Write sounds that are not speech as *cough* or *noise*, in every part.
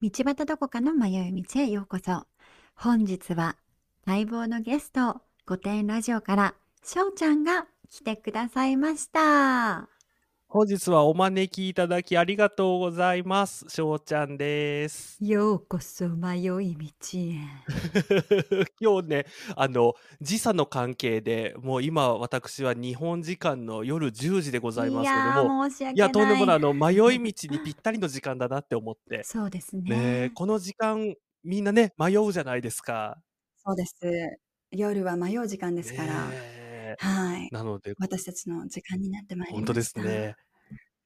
道端どこかの迷い道へようこそ。本日は待望のゲスト、御殿ラジオからしょうちゃんが来てくださいました。本日はお招きいただきありがとうございます。しょうちゃんです。ようこそ迷い道へ。*laughs* 今日ね、あの、時差の関係で、もう今私は日本時間の夜10時でございますけやども、ー申し訳いや、とんでもない、あない。の、迷い道にぴったりの時間だなって思って、*laughs* そうですねえ、ね。この時間、みんなね、迷うじゃないですか。そうです。夜は迷う時間ですから、ねえ。はい。なので、私たちの時間になってまいり本当でました。すね。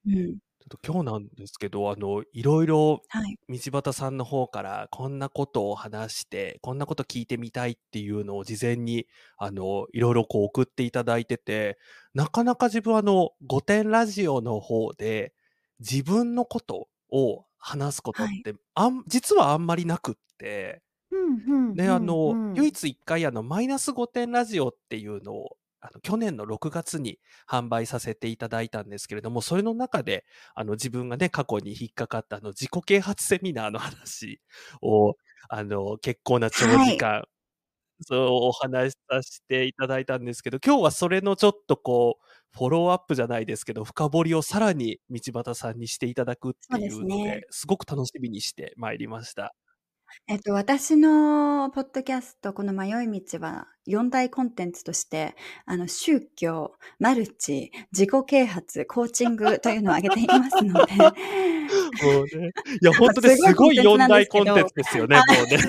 うん。ちょっと今日なんですけど、あの、いろいろはい。道端さんの方からこんなことを話して、こんなこと聞いてみたいっていうのを事前に、あの、いろいろこう送っていただいてて、なかなか自分はあの、御殿ラジオの方で自分のことを話すことっはい。て、あん、実はあんまりなくって、うんうんで、うんあの、うん。唯一一回あの、マイナス御殿ラジオっていうのを、あの、去年の6月に販売させていただいたんですけれども、それの中で、あの、自分がね、過去に引っかかったあの、自己啓発セミナーの話を、あの、結構な長はい。時間、そう、お話しさせていただいたんですけど、今日はそれのちょっとこう、フォローアップじゃないですけど、深掘りをさらに道端さんにしていただくっていうのですね。で、すごく楽しみにしてまいりました。えっと、私のポッドキャスト、この迷い道は、4大コンテンツとして、あの、宗教、マルチ、自己啓発、コーチングというのを挙げていますので、もうね。いや、本当ね、*laughs* すごいすごい4コンテンツなんですけ大コンテンど、ツですよね、あ、もうね。*laughs*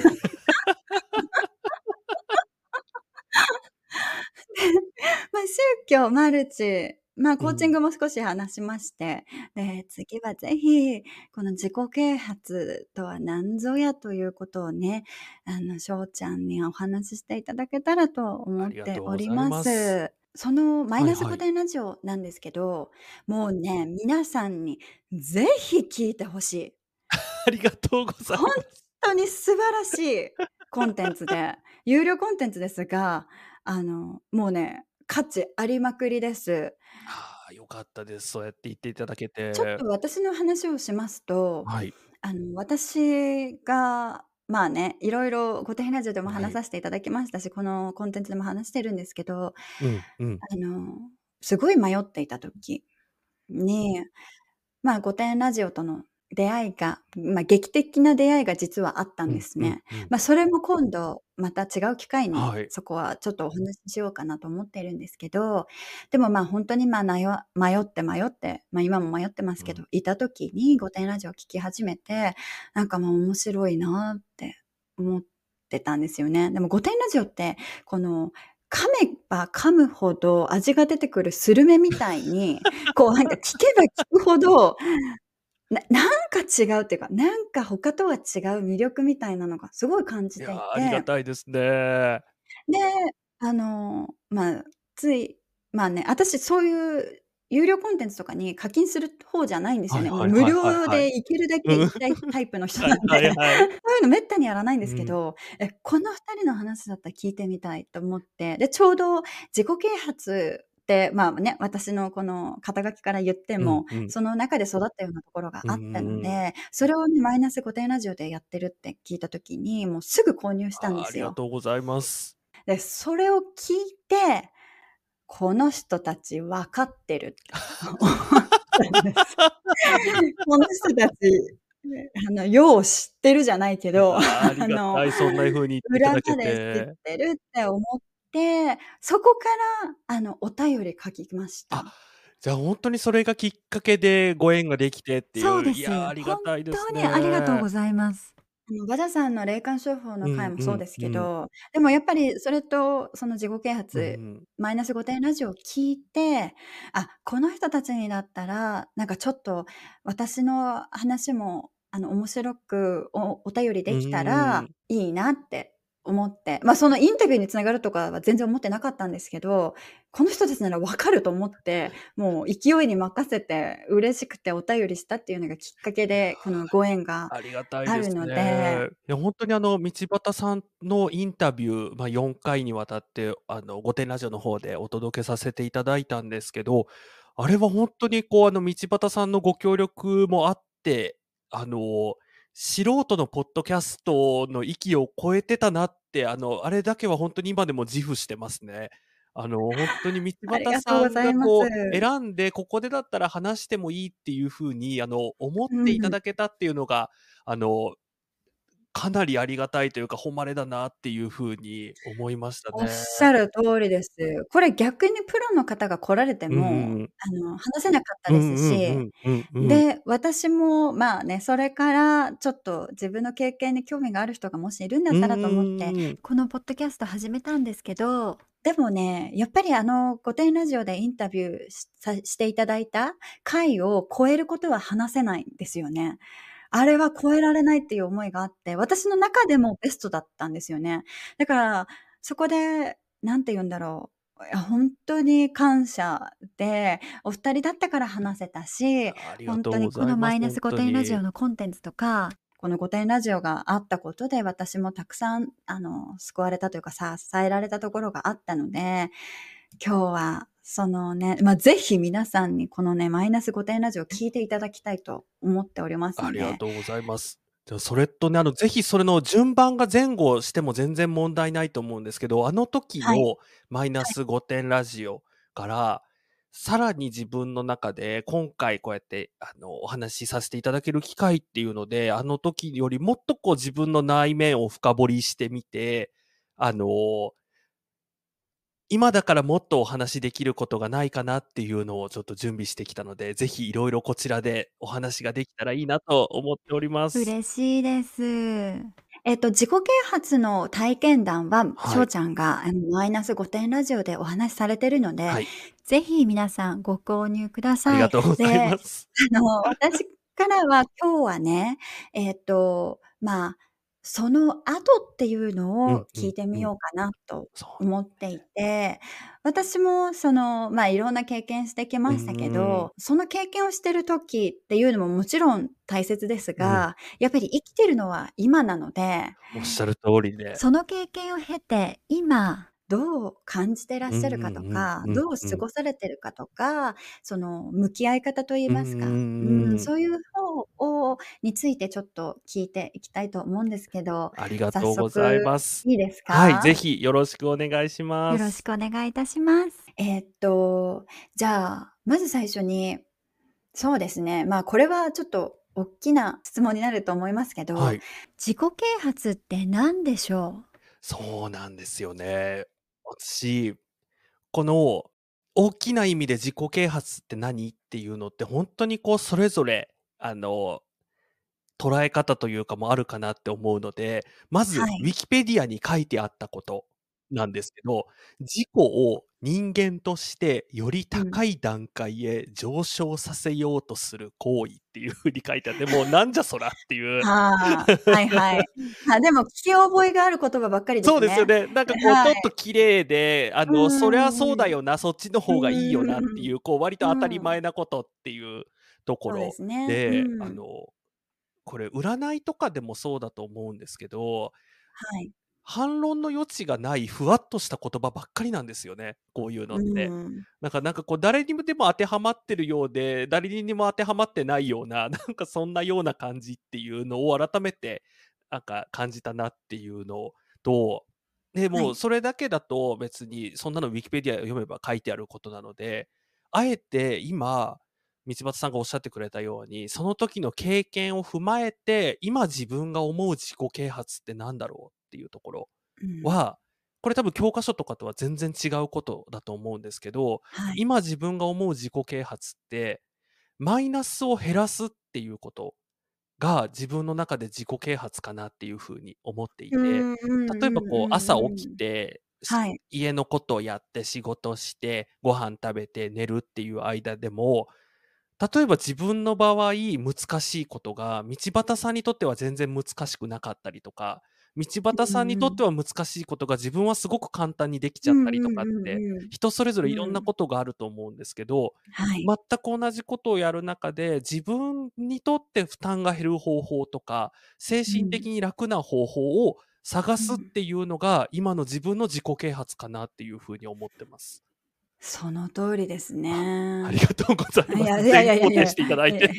まあ、宗教、マルチ、まあ、うコーチンん。グも少し話しまして、で、次はぜひ、この自己啓発とは何ぞやということをね、あの、翔ちゃんにお話ししていただけたらとあ思っておりまます。す。そのマイナス御はいはい。殿ラジオなんですけど、もうね、皆さんにぜひ聞いてほしい。*laughs* ありがとうござい本ます。*laughs* 当に素晴らしいコンテンツで、有料コンテンツですが、あの、もうね、価値ありまくりです。ああ、よかったです。そうやって言っていただけちょってと。私の話をしますと、はい。あの、私が、まあね、いろいろ御殿ラジオでもはい。話させていただきましたし、このコンテンツでも話してるんですけど、うん、うん。あの、すごい迷っていた時に、まあ、御殿ラジオとの出会いが、まあ、劇的な出会いが実はあったうんん、うん、ですね。うん。まあ、それも今度、また違う機会に、はい。そこはちょっとお話ししようかなと思っているんですけど、でもまあ本当にまあ迷って迷って、まあ今も迷ってますうん。けど、いた時に御殿ラジオを聞き始めて、なんかまあ面白いなって思ってたんですよね。でも御殿ラジオって、この、噛めば噛むほど味が出てくるスルメみたいに、こうなんか聞けば聞くほど、ななんか違うっていうか、なんか他とは違う魅力みたいなのがすごい感じていいやー、ありがて、たいですね。で、あの、まあ、つい、まあね、私そういう有料コンテンツとかに課金する方じゃないんですよね。もう無はいはいはいはい料はい。で行けるだけうん。行きたいタイプの人はいなんで。*laughs* そういうのめったにやらないんですうん。けど、え、この2人の話だったら聞いてみたいと思って、で、ちょうど自己啓発まあね、私のこの肩書きから言ってうん、も、うん。その中で育ったようなところがうん、あったうん、うん。ので、それをね、マイナス御殿ラジオでやってるって聞いた時に、もうすぐ購入したんあーありがですよ。とうございます。で、それを聞いて、この人たち分かってるって思ったんです。*laughs* この人たち、あの、よう知ってるじゃないけいど、あの、たい。そんな風に言っていただけ裏まで知っててるって思って、そこから、あの、お便り書きましあ、た。じゃあ本当にそれがきっかけでご縁ができてっていう、そうです。いやー、ありが本たいです当にありがとうね。ございます。あの、バジャさんの霊感商法うの回ん、うん、もそうですけうん。ど、でもやっぱりそれと、その自己啓うん、発、うん。マイナス御殿ラジオを聞いて、あ、この人たちにだったら、なんかちょっと私の話も、あの、面白くお、お便りうできた。らいいなって思って、まあそのインタビューにつながるとかは全然思ってなかったんですけど、この人たちならわかると思って、もう勢いに任せて嬉しくてお便りしたっていうのがきっかけで、このご縁がありがたいあでするので、ね。いや、本当にあの、道端さんのインタビュー、まあ、4回にわたって、あの、御殿ラジオの方でお届けさせていただいたんですけど、あれは本当にこう、あの、道端さんのご協力もあって、あの、素人のポッドキャストの域を超えてたなって、あの、あれだけは本当に今でも自負してますね。あの、本当に *laughs* 道端さん。がこう、選んで、ここでだったら話してもいいっていう風に、あの、思っていたうん。だけたっていうのが、あの、かなりありがたいというか、誉れだなっていう風に思いましたおっね。しゃる通りです。これ逆にプロの方が来られてうんうも、ん。あの、話せなかったうんですし、うんうんうんうん。で、私もまあね、それからちょっと自分の経験に興味がある人がもしいるんだうったらと思って、ーん。このポッドキャスト始めたんですけど、でもね、やっぱりあの、御殿ラジオでインタビューしていただいた回を超えることは話せないんですよね。あれは超えられないっていう思いがあって、私の中でもベストだったんですよね。だから、そこで、なんて言うんだろう。いや本当に感謝で、お二人だったから話せたし、本当にこの。マイナス5本当点ラジオに。のコンテンツとか、この御殿ラジオがあったことで私もたくさんあの救われたというかさ支えられたところがあったので今日はそのね、まあ、ぜひ皆さんにこのねマイナス5点ラジオを聞いていただきたいと思っておりますあのでりがとうございます。じゃあそれとね、あの、ぜひそれの順番が前後しても全然問題ないと思うんですけど、あの時はいのマイナス5点ラジオから、さらに自分の中で、今回こうやって、あの、お話しさせていただける機会っていうので、あの時よりもっとこう自分の内面を深掘りしてみて、あの、今だからもっとお話しできることがないかなっていうのをちょっと準備してきたので、ぜひいろいろこちらでお話ができたらいいなと思っております。嬉しいです。えっと、自己啓発の体験談は、はい翔ちゃんがあのマイナス5点ラジオでお話しされてるので、はい。ぜひ皆さんご購入くだあさい。りがとうございます。あの、私からは今日はね、えっ、と、まあ、その後っていうのうんうんを聞いてみようかなとそう。思っていて、私もその、まあいろんな経験してきましたけうんど、その経験をしてる時っていうのももちろん大切ですが、やっぱり生きてるのは今なので、おっしゃる通りで。その経験を経て、今、どう感じてらっしゃるかとかうんうん、どう過ごされてるかとか、その向き合い方といいますか、うんうんううんんそういう方をについてちょっと聞いていきたいと思うんですけど、ありがとうございます。いいですか？はい。ぜ。ひよろしくお願いします。よろしくお願いいたします。えーっと、じゃあ、まず最初に、そうですね。まあ、これはちょっと大きな質問になると思いますけど、はい。自己啓発って何でしょそうなんですよね。私、この大きな意味で自己啓発って何っていうのって本当にこうそれぞれあの捉え方というかもあるかなって思うので、まずウはい。ィキペディアに書いてあったことなんですけど、自己を人間としてより高い段階へ上昇させようとする行為っていうふうに書いてあって、もうなんじゃそらっていう。はあ、はいはい。あでも、聞き覚えがある言葉ばっかりですね。そうですよね。なんかこう、はいちょっと綺麗で、あの、うんそりゃそうだよな、そっちの方がいいよなっていう、こう、割と当たり前なことっていうとこそうでろすね。で、うんあの、これ、占いとかでもそうだと思うんですけど、はい。反論の余地がないふわっとした言葉ばっかりなんですよね。こういうのって。うんなんか、なんかこう、誰にもでも当てはまってるようで、誰にも当てはまってないような、*laughs* なんかそんなような感じっていうのを改めて、なんか感じたなっていうのと、でもそれだけだと別にそんなのウィキペディア読めば書いてあることなので、あえて今、道端さんがおっしゃってくれたように、その時の経験を踏まえて、今自分が思う自己啓発ってなんだろうっていうところうん。は、これ多分教科書とかとは全然違うことだと思うんですけど、はい。今自分が思う自己啓発って、マイナスを減らすっていうことが自分の中で自己啓発かなっていうふうに思っていて、例えばこう朝起きて、はい。家のことをやって仕事してご飯食べて寝るっていう間でも例えば自分の場合難しいことが道端さんにとっては全然難しくなかったりとか道端さんにとっては難しいことが自分はすごく簡単にできちゃったりとかって人それぞれいろんなことがあると思うんですけど、はい。全く同じことをやる中で自分にとって負担が減る方法とか精神的に楽な方法を探すっていうのが今の自分の自己啓発かなっていうふうに思ってます。その通りですね。ありがとうございます。いやいやいやいやいただいて。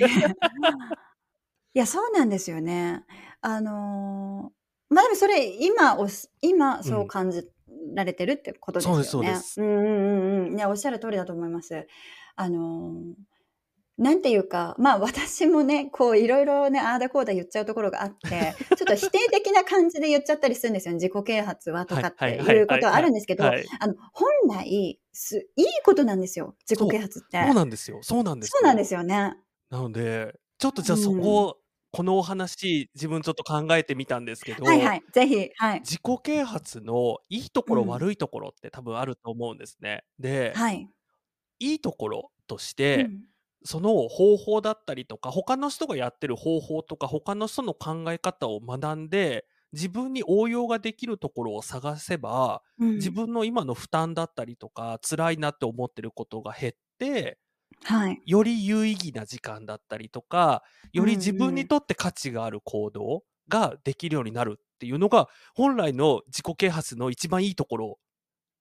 いや、そうなんですよね。あのーまあでもそれ、今おす、今そううん感じられてるってことですそうです、よね。そうです。うんうんうんうん。ね、おっしゃる通りだと思います。あのーなんていうか、まあ私もね、こういろいろね、ああだこうだ言っちゃうところがあって、*laughs* ちょっと否定的な感じで言っちゃったりするんですよね。自己啓発はとはいかっていうことはあるんですけど、はい。あの、本来す、いいことなんですよ。自己啓発って。そうなんですよ。そうなんですよ。そうなんですよね。なので、ちょっとじゃあうん。そこ、このお話、自分ちょっと考えてみたんですけど、はいはい。ぜひ、はい。自己啓発のいいところ、うん。悪いところって多分あると思うんですね。で、はい。いいところとしうて、ん。その方法だったりとか、他の人がやってる方法とか、他の人の考え方を学んで、自分に応用ができるところを探せば、うん。自分の今の負担だったりとか、辛いなって思ってることが減って、はい。より有意義な時間だったりとか、うんより自分にとって価値がある行動ができるようになるっていうのが、本来の自己啓発の一番いいところ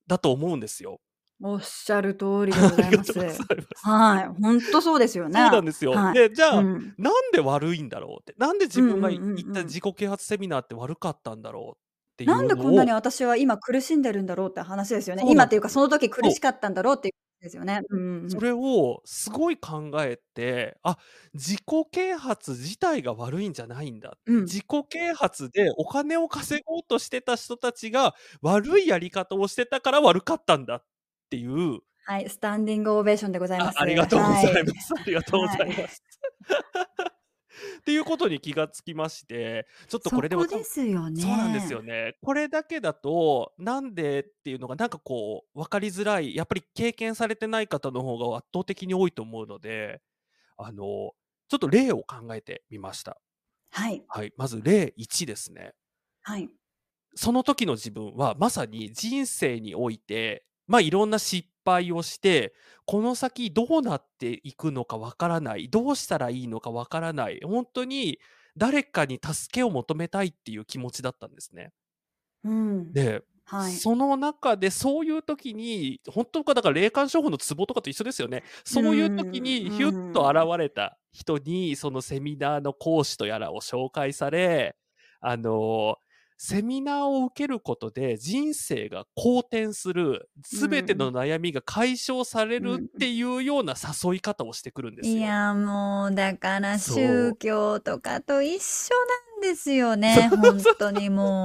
だと思うんですよ。おっしゃる通りでごあざいまりがとうございす。ます。はい。本当そうですよね。そうなんですよ。はい。で、じゃあ、うん。なんで悪いんだろうって。なんで自うん分が。行った自己啓発セミナーって悪かったんだろうっていなんでこんなにを、私は今苦しんでるんだろうって話ですよね。今っていうかその時苦。しかったんだろうっていうですよね。うんうんうん。それをすごい考えて、あ、自己啓発自体が悪いんじゃないんだ。うん。自己啓発でお金を稼ごうとしてた人たちが悪いやり方をしてたから悪かったんだっていう。はい。スタンディングオベーションでございあ、ます。ありがとうごはい。ざいます。ありがとうござはいい。ます。っていうことに気がつきまして、ちょっとこそれでこですよそうなんですね。よね。これだけだと、なんでっていうのがなんかこう、分かりづらい。やっぱり経験されてない方の方が圧倒的に多いと思うので、あの、ちょっと例を考えてみました。はい。はい。まず例1ですね。はい。その時の自分はまさに人生において、まあいろんな失敗をして、この先どうなっていくのかわからない。どうしたらいいのかわからない。本当に誰かに助けを求めたいっていう気持ちだったんですね。うん。で、はい。その中でそういう時に、本当かだから霊感商法のツボとかと一緒ですよね。そういう時にヒュッと現れた人に、そのセミナーの講師とやらを紹介され、あの、セミナーを受けることで人生が好転する、すべての悩みが解消されるっていうような誘い方をしてくるんですよ。いやもうだから宗教とかと一緒なんですよね本当にも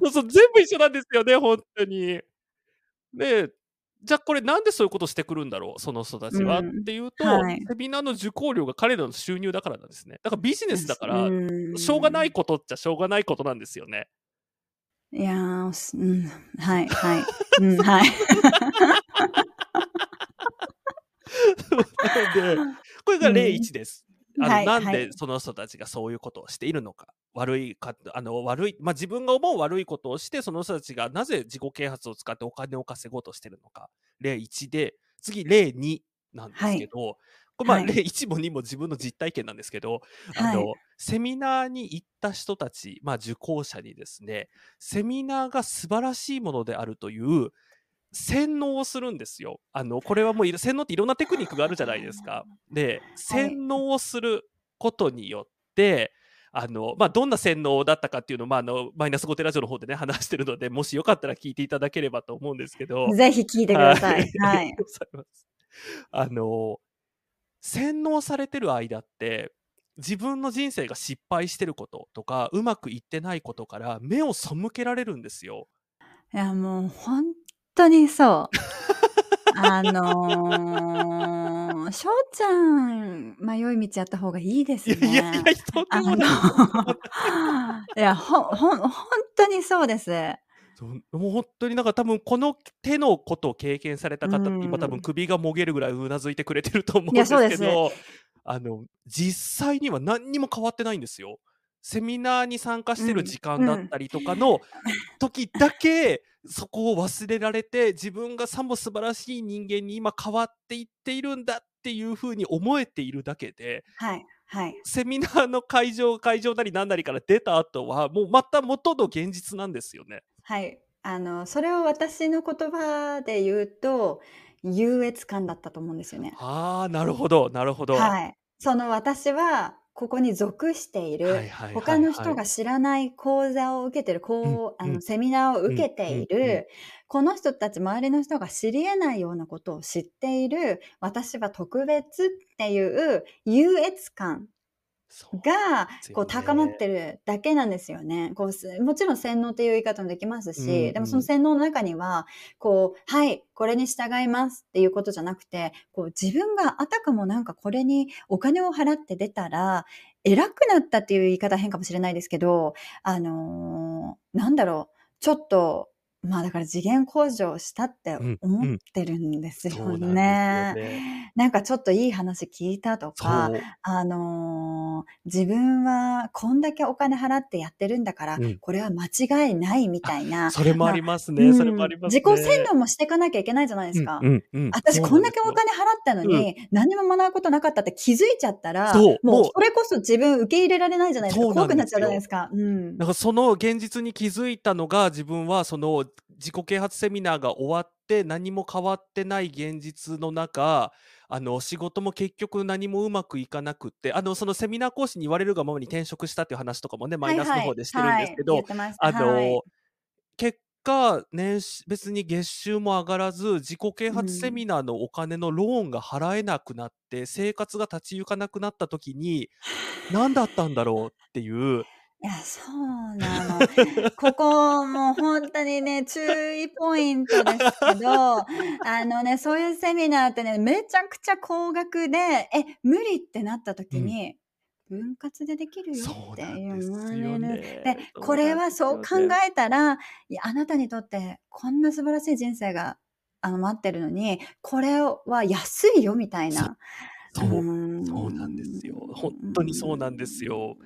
う。そうそう、全部一緒なんですよね、本当に。で、じゃあこれなんでそういうことしてくるんだろう、その人たちは、うんっていうと、はいセミナーの受講料が彼らの収入だからなんですね。だからビジネスだから、うんしょうがないことっちゃしょうがないことなんですよね。いやーすうんはいはいうんはい。で、*laughs* これが例1です。あのはいなんではいその人たちがそういうことをしているのか。悪いか、あの、悪い、まあ、自分が思う悪いことをして、その人たちがなぜ自己啓発を使ってお金を稼ごうとしているのか。例1で、次、例2なんですけど、これまあ、はい例1も2も自分の実体験なんですけど、あはいの、セミナーに行った人たち、まあ、受講者にですね、セミナーが素晴らしいものであるという、洗脳をするんですよ。あの、これはもういろ、洗脳っていろんなテクニックがあるじゃないですか。で、洗脳をすることによって、あの、まあ、どんな洗脳だったかっていうのを、まあ、あの、マイナス5テラジオの方でね、話してるので、もしよかったら聞いていただければと思うんですけど。ぜひ聞いてください。は。はいい *laughs* ありがとうございます。あの、洗脳されてる間って、自分の人生が失敗してることとか、うまくいってないことから目を背けられるんですよ。いやもう本当にそう。あのー、翔ちゃん迷い道やった方がいいですね。いやいやとんもない。いやほほん本当にそうです。そうもう本当になんか多分この手のことを経験された方今多分首がもげるぐらいうなずいてくれてると思うんですけど、あの、実際には何にも変わってないんですよ。セミナーに参加してる時間だったりとかの時だけそこを忘れられて自分がさも素晴らしい人間に今変わっていっているんだっていうふうに思えているだけで、はいはい。セミナーの会場、会場なり何なりから出た後はもうまた元の現実なんですよね。はい。あの、それを私の言葉で言うと、優越感だったと思うんですよね。ああ、なるほど、なるほど。はい。その私は、ここに属していはいる、はいはい他の人はい。が知らない講座を受けてる、うんこう、あの、うんセミナーをうん受けてうんうん。いる、この人たち、周りの人が知り得ないようなことを知っている、私は特別っていう優越感そうが、こう、高まっね。てるだけなんですよね。こう、すもちろん洗脳っていう言い方もできますうんし、でもうん。その洗脳の中には、こう、はい、これに従いますっていうことじゃなくて、こう、自分があたかもなんかこれにお金を払って出たら、偉くなったっていう言い方は変かもしれないですけど、あのーなんだろう、ちょっと、まあだから次元向上したってうん思っうん。てるんですよそうなんですよね。ね。なんかちょっといい話聞いたとか、そう。あのー自分はこんだけお金払ってやってるんだから、うん。これは間違いないみあ、たいな、それもあまあ、りますうね。それもあん、ります自己洗ね。脳もしていかなきゃいけないじゃないでうんすか。うんうん。私そうこんだけお。金払ったのうん。に何も学ぶことなかったって気づいちゃったら、そう、もうもそれこそ自分受け入れられないじゃないですか。そうなんです怖くなっちゃうじゃないでよ。すか。うん。なんかその現実に気づいたのが自分はその自己啓発セミナーが終わって何も変わってない現実の中あの仕事も結局何もうまくいかなくってあのそのセミナー講師に言われるがままに転職したっていう話とかもねマイナスの。方でしてるんはい。ですけど。あはい。の結果年収別に月収も上がらず自己啓うん。発セミナーのお金のローンが払えなくなって生活が立ち行かなくなった時に何だったんだろうっていういや、そうなの。*laughs* ここもう本当にね、注意ポイントですけど、*laughs* あのね、そういうセミナーってね、めちゃくちゃ高額で、え、無理ってなったうん時に、分割でできるよって言わよれる。で、ね。そこれはそうよ考ね。えたら、いや、あなたにとってこんな素晴らしい人生があの待ってるのに、これは安いよみたいな。うそう、ーそうなんですよ。本ん。当にそうなんですよ。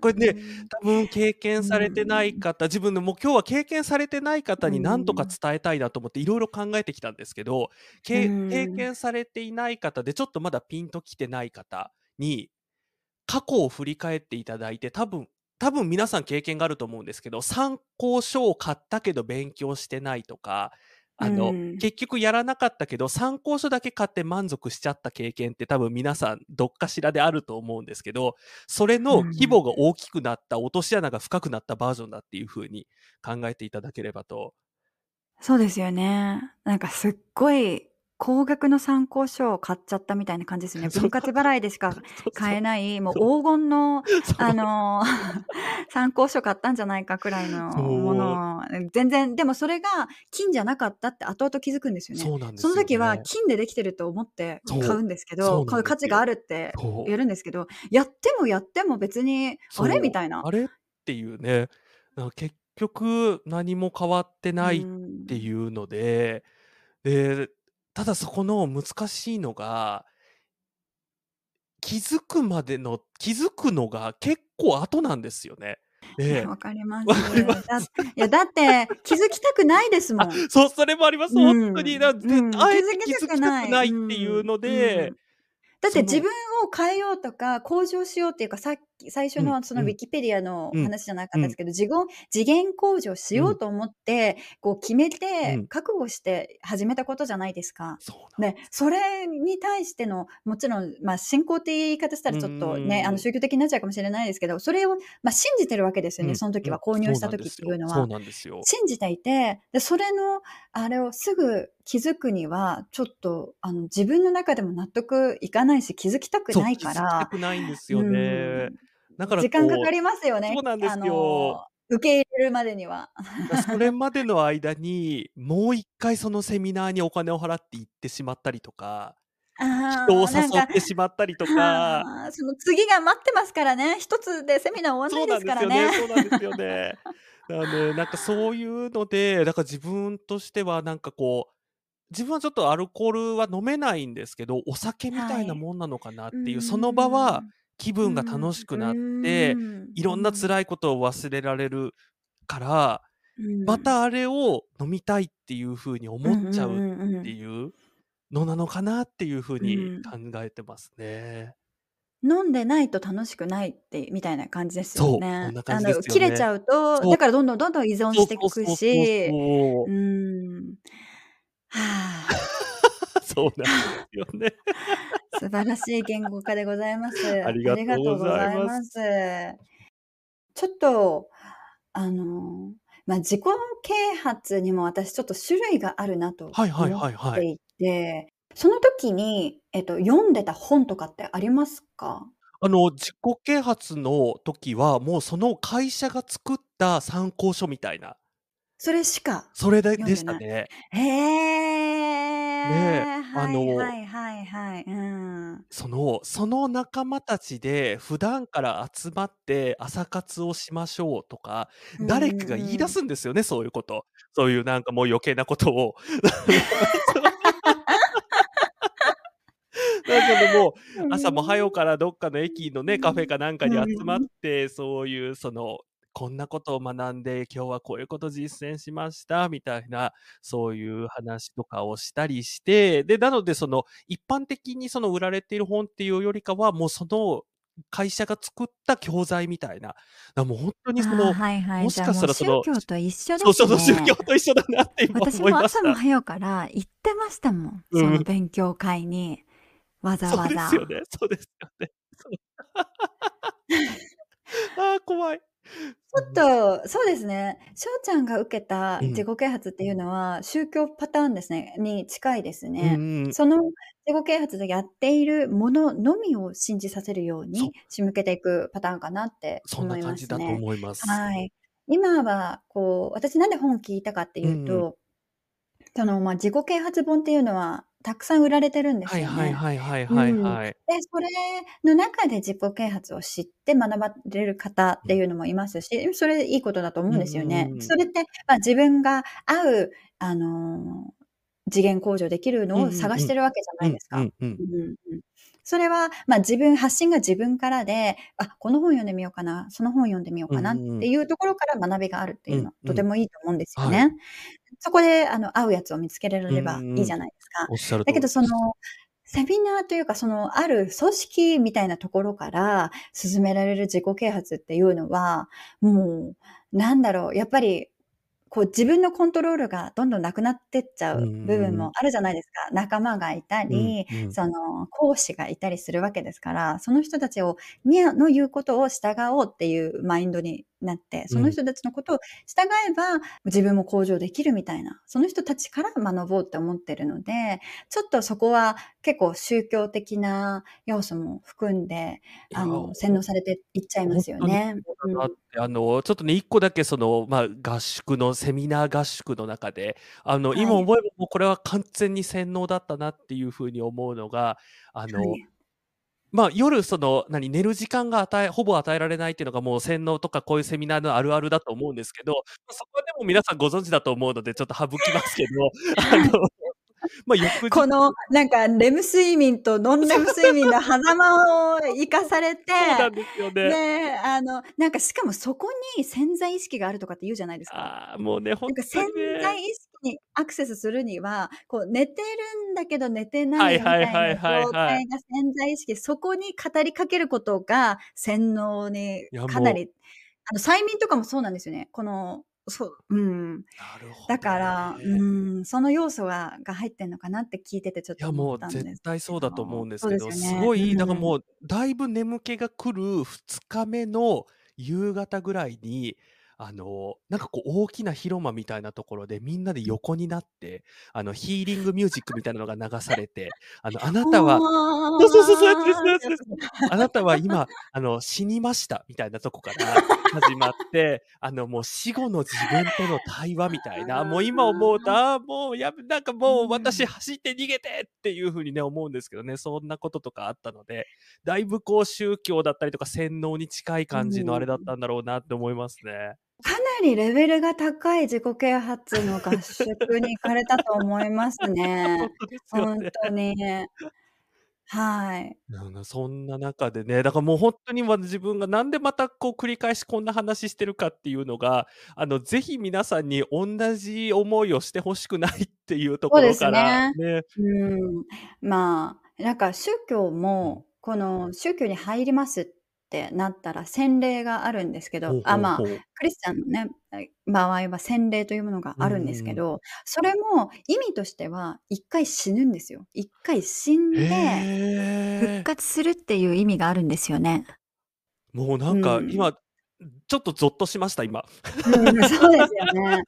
これね、多分経う験されてないん。方、自分のもう今日は経験されてない方うに何とかん。伝えたいなと思っていろいろ考えてきたんですけど、経ん。験されていない方でちょっとまだピンときてない方に過去を振り返っていただいて多分多分皆さん経験があると思うんですけど参考書を買ったけど勉強してないとかうあのん。結局やらなかったけど参考書だけ買って満足しちゃった経験って多分皆さんどっかしらであると思うんですけどそれうの規模がん。大きくなった落とし穴が深くなったバージョンだっていう風に考えていただければと。そうですよね。なんかすっごい高額の参考書を買っちゃったみたいな感じですよね。*laughs* 分割払いでしか *laughs* 買えない、もう黄金の、あのー *laughs* 参考書買ったんじゃないかくらいのものを、全然、でもそれが金じゃなかったって後々気づくんですよね。そうなんですよその時はね。金でできてると思って買うんですけど、買う価値があよ。るってやるんですけど、やってもやっても別に、あれみたいな。あれっていうね結局何も変わってうないっていん。うのででただそこの難しいのが気づくまでの気づくのが結構後なんですよね。いや、でわかります。だいや、だって気づきたくないですあもん。*laughs* そうそれもあります。う本当にん。だでうん。気あえてづきた気づきたくくない。っていうん。のでうん。だって自分を変えようとか向上しようっていうか、さっき最初うんのそのうん。ウィキペディアのうん話じゃなかったうんですけど、次元次元向上しうんようと思って、こう決めうて、ん。覚悟して始めたことじゃないですか。そうなんで、それに対しての、もちろん、まあ、信仰って言い方したうらちょっとね、あの宗教的になっちゃうかもしれないですけど、それを、まあ、信じてるわけですよね、うん。その時は、うん。購入した時っ。ていうのは。信じていて、で、それの、あれをすぐ気づくには、ちょっと、あの、自分の中でも納得いかないし、気づきたくそう、ないから、くないんですうよね。ん、だから時間かかりますよそうね。あなんですよ。の、受け入れるまでには。だそれまでの間に、もう一回そのセミナーにお金を払って行ってしまったりとか、人を誘ってしまったりとか。はあ、その次が待ってますからね。一つでセミナー終わんそうないですからね。ですよね。そうなんですよね。だからね、なんかそういうので、だから自分としてはなんかこう、自分はちょっとアルコールは飲めないんですけど、お酒みたはいい。なもんなのかなっうていう、その場はん。気う分が楽ん。しくなっうて、ん。いろんなうん。辛いことを忘れられるから、うん。またあれを飲みたいっていう風にう思っちゃうって。いうのなのかなっていう風うにん。考えてますね。飲んでないと楽しくないってみたいな感じですよね。んな感あの。切れちゃうと。だからどんどんどんどん依存してくそうそうそうし、そう。はあ。そうなんですよね。*laughs* 素晴らしい言語化でございます。ありがとうございま。ますちょっと、あの、まあ、自己啓発にも私ちょっと種類があるなとはいはい思。っていて、その時に、えっと、読んでた本とかってありますか？あの、自己啓発の時は、もうその会社が作った参考書みたいな、それしかそれでで読んでない。したね。へえ、ねあはいの、はいはいはい。うん。その、その仲間たちで普段から集まって朝活をしましょうとか、うん誰かが言い出うん。すんですよね、そういうこと。そういうなんかもう余計なことを。*laughs* なんかもう、*laughs* 朝も早うからどっかの駅のね、カフェかなんかに集まって、そういうその、こんなことを学んで、今日はこういうこと実践しました、みたいな、そういう話とかをしたりして、で、なのでその、一般的にその売られている本っていうよりかは、もうその、会社が作った教材みたいな。もう本当にその、はいはい。もしかしたらその、教と一緒ですそうそうそう、宗教ね。と一緒だなって今私思いました。も朝も早うから行ってましたもん。うそのん。勉強会に。わざそうわざ。ですよね。そうですよね。そう。*laughs* ああ、怖い。ちょっと、そうですね。翔ちゃんが受けたうん。自己啓発っていうのは、宗教パターンですね、に近いですうんね。うん。その自己啓発でやっているもののみを信じさせるようそう。に仕向けていくパターンかなってそんな思い感じだとますね。思います。はい。今は、こう、私なんで本聞いたかってういうんうん。と、その、まあ、自己啓発本っていうのはたくさん売られてるんではいすよね。はいはいはいうん。はいはい。で、それの中で自己啓発を知って学ばれる方っていうのもいますし、それいいことだと思うんですよね。うんそれって、まあ、自分が合う、あのー次元向上できるのをうんうんうん。探してるわけじゃうんないですか。うんうん。うんうんそれは、まあ、自分、発信が自分からで、あ、この本読んでみようかな、その本読んでみよううかなっんうんうん。ていうところから学びがあるってういうんの、とてうん。もいいと思うんですよはい。ね。そこで、あの、合うやつを見つけらうんれれば。いいじゃないですか。おっしゃるだけど。その、セミナーというか、その、ある組織みたいなところから進められる自己啓発っていうのは、もう、なんだろう、やっぱり、こう自分のコントロールがどんどんなくなってっちゃうう部分んもあるじゃないですか。仲間がいたうんり、うん。その講師がいたりするわけですから、その人たちを、にの言うことを従おうっていうマインドになって、うん。その人たちのことを従えば自分も向上できるみたいな、その人たちから学ぼうって思ってるので、ちょっとそこは結構宗教的な要素も含んで、あの、洗脳されていっちゃいますよね。あの、ちょっとね、一個だけその、まあ、合宿の、セミナー合宿の中で、あの、今はい。思えばもうこれは完全に洗脳だったなっていうふうに思うのが、あはの、い。まあ、夜、その、何、寝る時間が与え、ほぼ与えられないっていうのがもう洗脳とかこういうセミナーのあるあるだと思うんですけど、ま、そこはでも皆さんご存知だと思うので、ちょっと省きますけど、あの、まあ、翌日、この、なんか、レム睡眠とノンレム睡眠の狭間を生かされて、そうなんですよね。ね、あの、なんかしかもそこに潜在意識があるとかって言うじゃないですか。ああ、もうね、本なんか潜当にね。在意識にアクセスするには、こう寝てるんだけど寝てはないみたいな。状態が潜在意識、そこに語りかけることが洗脳にかなり、あの、催眠とかもそうなんですよね。この、そう、うん。なるほだどから、ね。うん、その要素がが入ってんのかなって聞いててちょっいや、と思っもう絶たんです対そうけだと思うど。んですけど、ですよね。すごい、だからうん。もう、だいぶ眠気が来る2日目の夕方ぐらいに、あの、なんかこう大きな広間みたいなところでみんなで横になって、あの、ヒーリングミュージックみたいなのが流されて、あの、あなたは、そうそうそう、そうです、です。あなたは今、あの、死にましたみたいなとこから始まって、あの、もう死後の自分との対話みたいな、もう今思うと、ああ、もうやめ、なんかもう私走って逃げてっていうふうにね、思うんですけどね、そんなこととかあったので、だいぶこう宗教だったりとか洗脳に近い感じのあれだったんだろうなって思いますね。かなりレベルが高い自己啓発の合宿に行かれたと思います本ね。*laughs* 当ですよ本ね。当に。はい。なんかそんな中でね、だからもう本当にま自分がなんでまたこう繰り返しこんな話してるかっていうのが、あの、ぜひ皆さんに同じ思いをしてほしくないっていうところそうですから、ね。ね。うん。まあ、なんか宗教うん。も、この宗教に入りますっってなったら洗礼があるんですけど、あ、まあ。クリスチャンのね、え場合は洗礼というものがうんあるんです。けど、それも意味としては一回死ぬんですよ。一回死んで復。活するっていう意味があるんですよね。もうなうんかん。今、ちょっとゾッとしました、今。うん、そうですよね。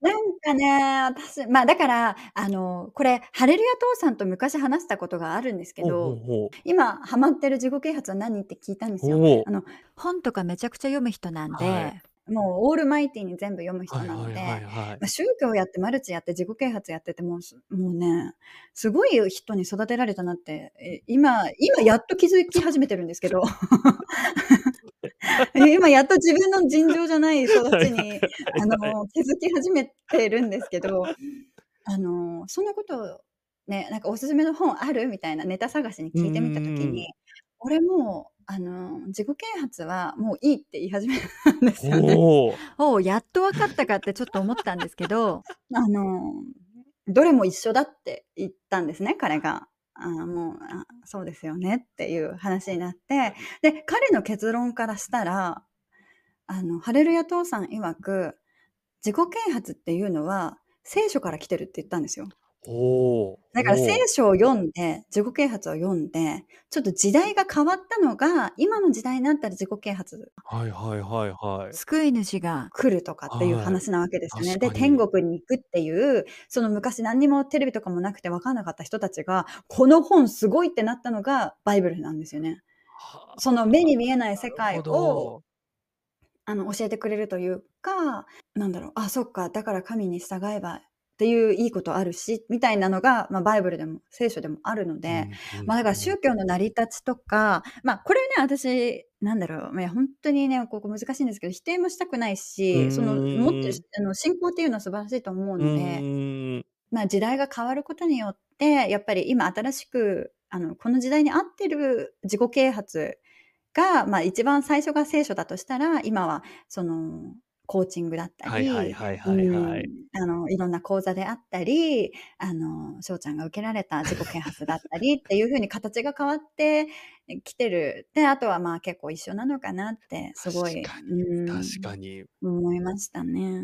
なんかね、私、まあだから、あの、これ、ハレルヤ父さんと昔話したことがあるんですけど。今ハマってる自己啓発は何って聞いたんですよ。あの、本とかめちゃくちゃ読む人なんはい。で、もうオールマイティに全部読む人なので、宗教やってマルチやって自己啓発やっててももうねすごい人に育てられたなってえ今今やっと気づき始めてるんですけど今やっと自分の尋常じゃない育ちにはいあはい。の気づき始めてるんですけどあのそのことをねなんかおすすめの本あるみたいなネタ探しにうん聞いてみた時。に俺もうあの自己啓発はもういいって言い始めたんですよね。おう、やっと分かったかってちょっと思ったんですけど、あの、どれも一緒だって言ったんですね、彼が。あもうあ、そうですよねっていう話になって、で、彼の結論からしたら、あの、ハレルヤ父さん曰く、自己啓発っていうのは聖書から来てるって言ったんですよ。だから聖。書を読んで、自己啓発を読んで、ちょっと時代が変わったのが、今の時代になったら自己啓発はいはいはいはい。救い主が、来るとかっていうはい。話なわけですよね。で、確か天に。国に行くっていう、その昔何にもテレビとかもなくて分かんなかった人たちが、この本すごいってなったのがバイブルなんですよね。はその目に見えない世界をど。あの教えてくれるというか、なんだろう、あ、そっか、だから神に従えばっていういいことあるし、みたいなのが、まあ、バイブルでも聖書でもあるのうで、んうんまあだからうん。宗教の成り立ちとか、まあこれね、私、なんだろう、まあ、本当にね、ここ難しいんですけど、否定もしたくないうし、その持って。あの信仰っていうのは素晴らしいと思ううので。まあ時代が変わることによって、やっぱり今新しく、あの、この時代に合ってる自己啓発が、まあ一番最初が聖書だとしたら、今はその、コーチングだったはいはいり、はいうはいはい。ん、あの、いろんな講座であったり、あの、翔ちゃんが受けられた自己啓発だったりっていうふうに形が変わってきてる。で、あとはまあ結構一緒なのかなって、すごい、確かに。思いましたね。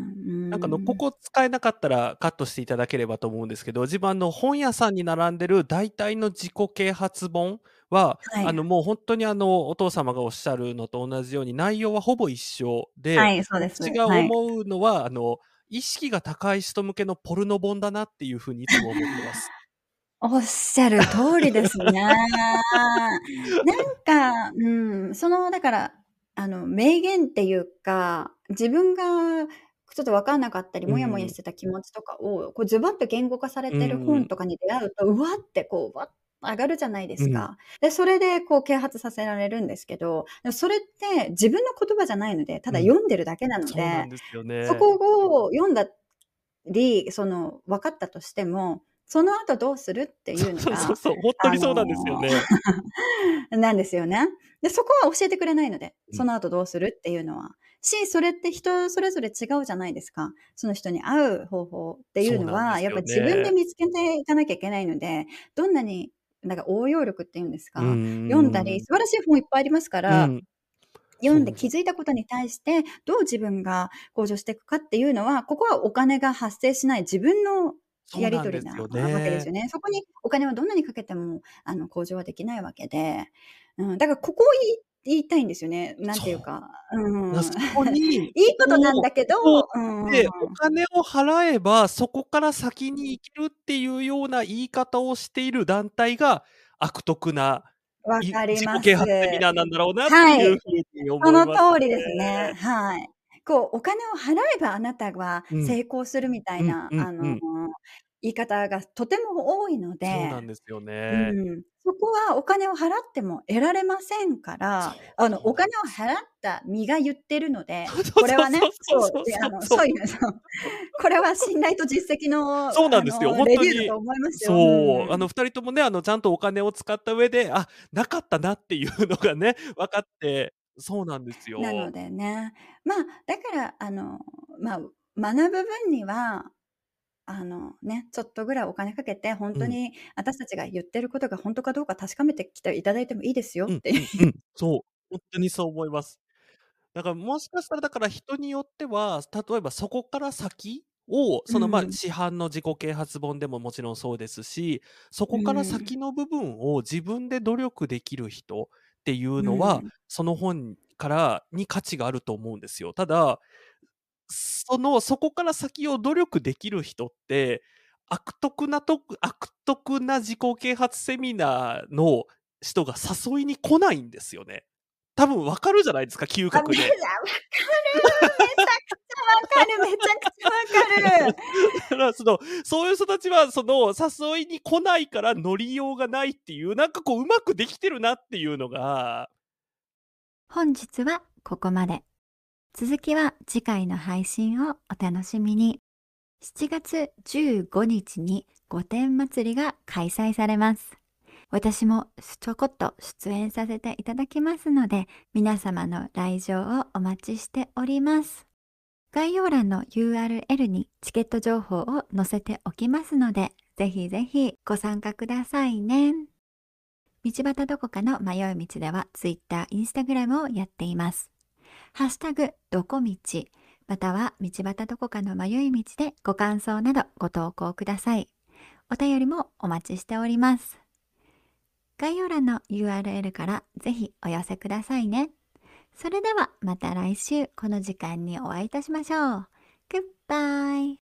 なんかあの、こうん。こ使えなかったらカットしていただければと思うんですけど、自分あの、本屋さんに並んでる大体の自己啓発本は、はい。あの、もう本当にあの、お父様がおっしゃるのと同じように内容はほぼ一緒はで、い、そうです。私がはい。思うのは、あの、意識が高い人向けのポルノ本だなっていうふうにいつも思ってます。*laughs* おっしゃる通りですね。*laughs* なんか、うん、その、だから、あの、名言っていうか、自分がちょっと分かんなかったり、うもやもやしん。てた気持ちとかを、こうズバッと言語化されうてる本ん。とかに出会うと、うわってこう、わっと上がるじゃないでうん。すか。で、それでこう啓発させられるんですけど、それって自分の言葉じゃないので、たうん。だ読んでるだけなので、そね。こを読んだり、その、分かったとしても、その後どうするってそいううのそうそうが、そう、本当あにそうなんですよのね。*laughs* なんですよね。で、そこは教えてくれないので、うん。その後どうするっていうのは。し、それって人それぞれ違うじゃないですか。その人に合う方法っていそううのは、やっぱ自分でね。見つけていかなきゃいけないので、どんなに、なんか応用力っていうんですうか、読んだり、ん。素晴らしい本いっぱいありますかうら、ん。読んで。気づいたことに対して、どう自分が向上していくかっていうのは、ここはお金が発生しない自分のやり取りなわけですよね。ね。そこにお金はどんなにかけても、あの、向上はできないわけで、うん、だからここを言いたいんですよね。なんていうそか、う。うん。なそこに、*laughs* いいことなんこだけど、うんう、で、お金を払えば、そこから先に生きるっていうような言い方をしている団体が、悪徳な、わいかります。自己啓発セミナーなんだろうなってはい。いうふうに思そのいます通りですね。ね。はい。こう、お金を払えばあなたはうん。成功するみたうん、いな、うん、あの、うん。言い方がとても多いのそうで、なんですようね。ん、そこはお金を払っても得られませんから、あの、お金を払った身が言ってるので、これはね、そうそうそう、いう、これは信頼と実績の、あそうなんですよ。の、本当に。レビューだと思いますよ。そう。あん。の、二人ともね、あの、ちゃんとお金を使った上で、あ、なかったなっていうのがね、*laughs* 分かって、そうなんですなのよ。でね、まあ、だから、あの、まあ、学ぶ分には、あのね、ちょっとぐらいお金かけて、本うん。当に私たちが言ってることが本当かどうか確かめてきていただいてもいいですようん、っていう。うん、うん。そう。ほんとにそう思います。だからもしかしたらだから人によっては、例えばそこから先を、うその、ま、ん。市販の自己啓発本でももちろんそうですし、そこからうん。先の部分を自分で努力できる人っていううのは、ん。その本からに価値があると思うんですよ。ただ、その、そこから先を努力できる人って、悪徳なと悪徳な自己啓発セミナーの人が誘いに来ないんですよね。多分分かるじゃないですか、嗅あ、覚めで。わかる。めちゃくちゃわかる。めちゃくちゃわかる。だからその、そういう人たちは、その、誘いに来ないから乗りようがないっていう、なんかこう上手くできてるなっていうのが本日はここまで。続きは次回の配信をお楽しみに。7月15日に御殿祭りが開催されます。私もちょこっと出演させていただきますので、皆様の来場をお待ちしております。概要欄の URL にチケット情報を載せておきますので、ぜひぜひご参加くださいね。道端どこかの迷い道では Twitter、Instagram をやっています。ハッシュタグどこ道または道端どこかの迷い道でご感想などご投稿ください。お便りもお待ちしております。概要欄の URL からぜひお寄せくださいね。それではまた来週この時間にお会いいたしましょう。Goodbye!